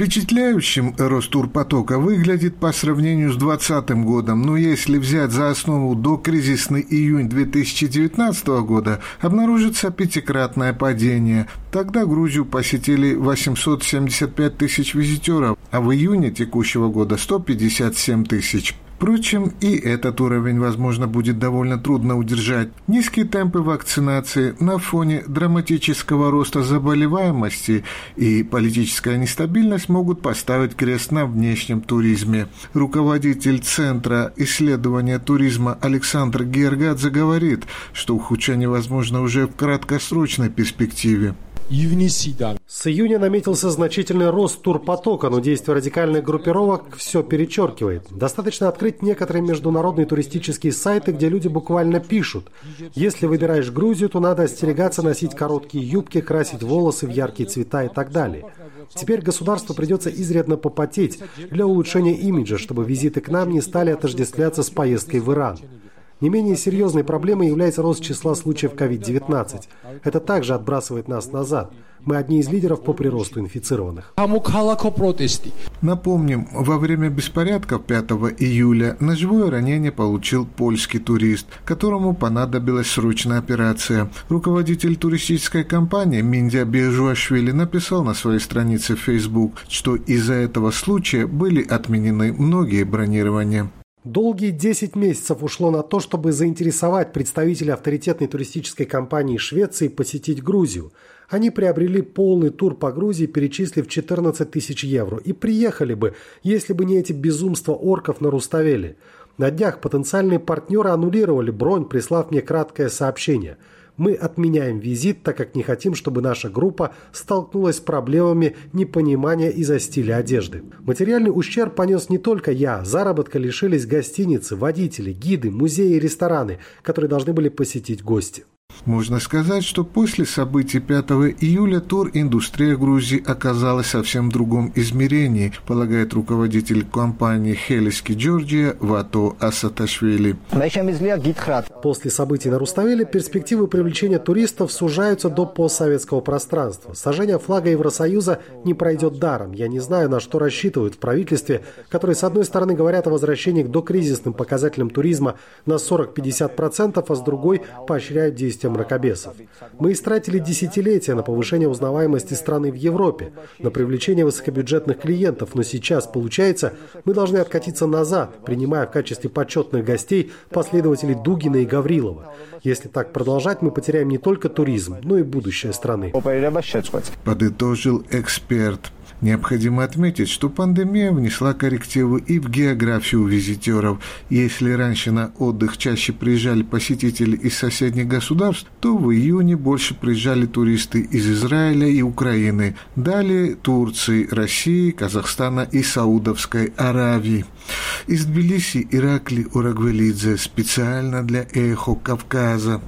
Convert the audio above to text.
Впечатляющим рост турпотока выглядит по сравнению с 2020 годом, но если взять за основу до кризисный июнь 2019 года, обнаружится пятикратное падение. Тогда Грузию посетили 875 тысяч визитеров, а в июне текущего года 157 тысяч. Впрочем, и этот уровень, возможно, будет довольно трудно удержать. Низкие темпы вакцинации на фоне драматического роста заболеваемости и политическая нестабильность могут поставить крест на внешнем туризме. Руководитель Центра исследования туризма Александр Гергадзе говорит, что ухудшение возможно уже в краткосрочной перспективе. С июня наметился значительный рост турпотока, но действие радикальных группировок все перечеркивает. Достаточно открыть некоторые международные туристические сайты, где люди буквально пишут. Если выбираешь Грузию, то надо остерегаться носить короткие юбки, красить волосы в яркие цвета и так далее. Теперь государству придется изрядно попотеть для улучшения имиджа, чтобы визиты к нам не стали отождествляться с поездкой в Иран. Не менее серьезной проблемой является рост числа случаев COVID-19. Это также отбрасывает нас назад. Мы одни из лидеров по приросту инфицированных. Напомним, во время беспорядков 5 июля ножевое ранение получил польский турист, которому понадобилась срочная операция. Руководитель туристической компании Миндия Бежуашвили написал на своей странице в Facebook, что из-за этого случая были отменены многие бронирования. Долгие 10 месяцев ушло на то, чтобы заинтересовать представителей авторитетной туристической компании Швеции посетить Грузию. Они приобрели полный тур по Грузии, перечислив 14 тысяч евро, и приехали бы, если бы не эти безумства орков на Руставеле. На днях потенциальные партнеры аннулировали бронь, прислав мне краткое сообщение – мы отменяем визит, так как не хотим, чтобы наша группа столкнулась с проблемами непонимания из-за стиля одежды. Материальный ущерб понес не только я. Заработка лишились гостиницы, водители, гиды, музеи и рестораны, которые должны были посетить гости. Можно сказать, что после событий 5 июля тур-индустрия Грузии оказалась совсем в другом измерении, полагает руководитель компании Хелиски Джорджия Вато Асаташвили. После событий на Руставеле перспективы привлечения туристов сужаются до постсоветского пространства. Сожжение флага Евросоюза не пройдет даром. Я не знаю, на что рассчитывают в правительстве, которые с одной стороны говорят о возвращении к докризисным показателям туризма на 40-50%, а с другой поощряют действия мракобесов. Мы истратили десятилетия на повышение узнаваемости страны в Европе, на привлечение высокобюджетных клиентов, но сейчас, получается, мы должны откатиться назад, принимая в качестве почетных гостей последователей Дугина и Гаврилова. Если так продолжать, мы потеряем не только туризм, но и будущее страны. Подытожил эксперт. Необходимо отметить, что пандемия внесла коррективы и в географию визитеров. Если раньше на отдых чаще приезжали посетители из соседних государств, то в июне больше приезжали туристы из Израиля и Украины, далее Турции, России, Казахстана и Саудовской Аравии. Из Тбилиси Иракли Урагвелидзе специально для Эхо Кавказа.